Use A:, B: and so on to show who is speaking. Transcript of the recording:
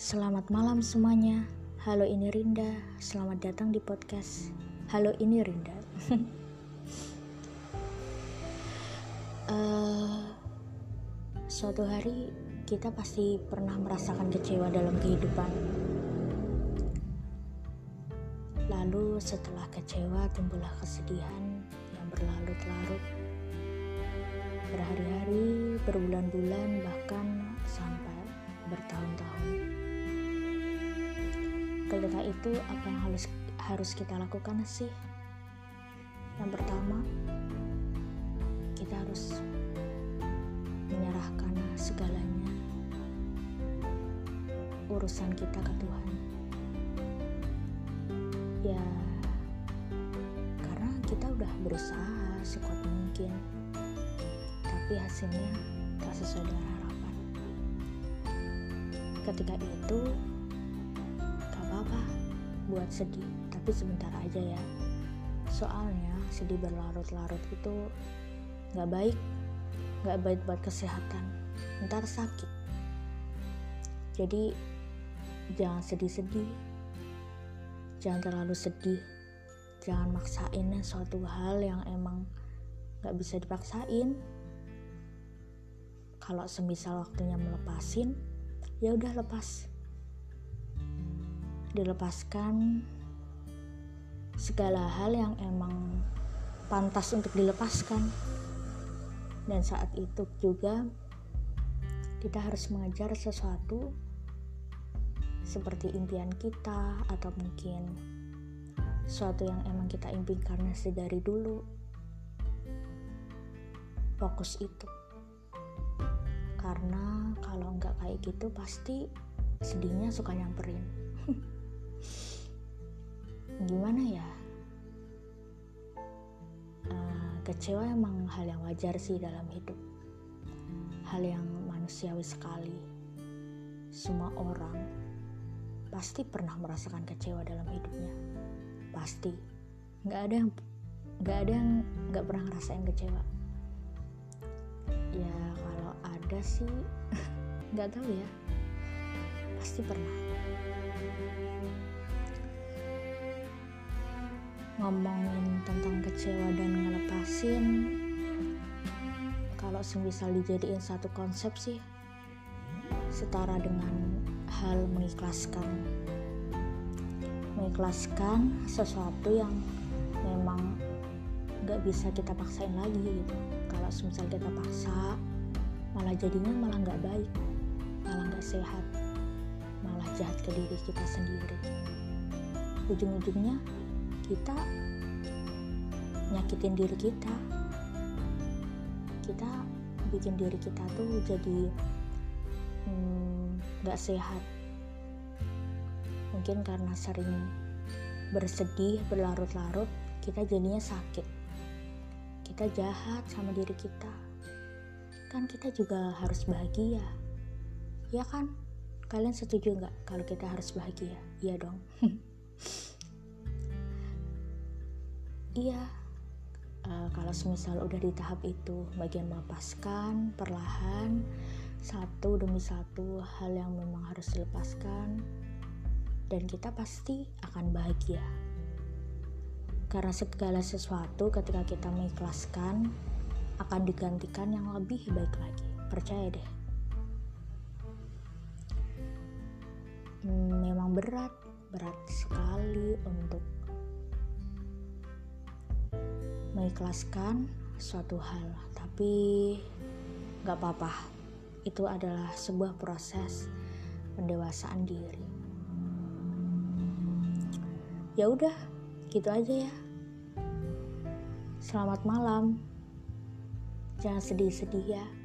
A: Selamat malam semuanya. Halo ini Rinda. Selamat datang di podcast Halo ini Rinda. uh, suatu hari kita pasti pernah merasakan kecewa dalam kehidupan. Lalu setelah kecewa timbullah kesedihan yang berlarut-larut. Berhari-hari, berbulan-bulan, bahkan sampai ketika itu apa yang harus harus kita lakukan sih? Yang pertama kita harus menyerahkan segalanya urusan kita ke Tuhan. Ya karena kita udah berusaha sekuat mungkin tapi hasilnya tak sesuai dengan harapan. Ketika itu apa-apa. Buat sedih tapi sebentar aja ya. Soalnya sedih berlarut-larut itu gak baik gak baik buat kesehatan. Ntar sakit. Jadi jangan sedih-sedih. Jangan terlalu sedih. Jangan maksain suatu hal yang emang gak bisa dipaksain. Kalau semisal waktunya melepasin ya udah lepas dilepaskan segala hal yang emang pantas untuk dilepaskan. Dan saat itu juga kita harus mengejar sesuatu seperti impian kita atau mungkin sesuatu yang emang kita impikan sedari dulu. Fokus itu. Karena kalau nggak kayak gitu pasti sedihnya suka nyamperin gimana ya? Uh, kecewa emang hal yang wajar sih dalam hidup. Hal yang manusiawi sekali. Semua orang pasti pernah merasakan kecewa dalam hidupnya. Pasti. Nggak ada yang nggak ada yang nggak pernah ngerasain kecewa. Ya kalau ada sih nggak tahu ya pasti pernah. Ngomongin tentang kecewa dan ngelepasin kalau semisal dijadiin satu konsep sih setara dengan hal mengikhlaskan. Mengikhlaskan sesuatu yang memang gak bisa kita paksain lagi gitu. Kalau semisal kita paksa malah jadinya malah gak baik malah gak sehat malah jahat ke diri kita sendiri. Ujung-ujungnya kita nyakitin diri kita. Kita bikin diri kita tuh jadi hmm, nggak hmm, sehat. Mungkin karena sering bersedih berlarut-larut kita jadinya sakit. Kita jahat sama diri kita. Kan kita juga harus bahagia. Ya kan kalian setuju nggak kalau kita harus bahagia? Iya dong. Iya. Uh, kalau semisal udah di tahap itu bagian melepaskan perlahan satu demi satu hal yang memang harus dilepaskan dan kita pasti akan bahagia. Karena segala sesuatu ketika kita mengikhlaskan akan digantikan yang lebih baik lagi. Percaya deh memang berat berat sekali untuk mengikhlaskan suatu hal. Tapi gak apa-apa. Itu adalah sebuah proses pendewasaan diri. Ya udah gitu aja ya. Selamat malam. Jangan sedih-sedih ya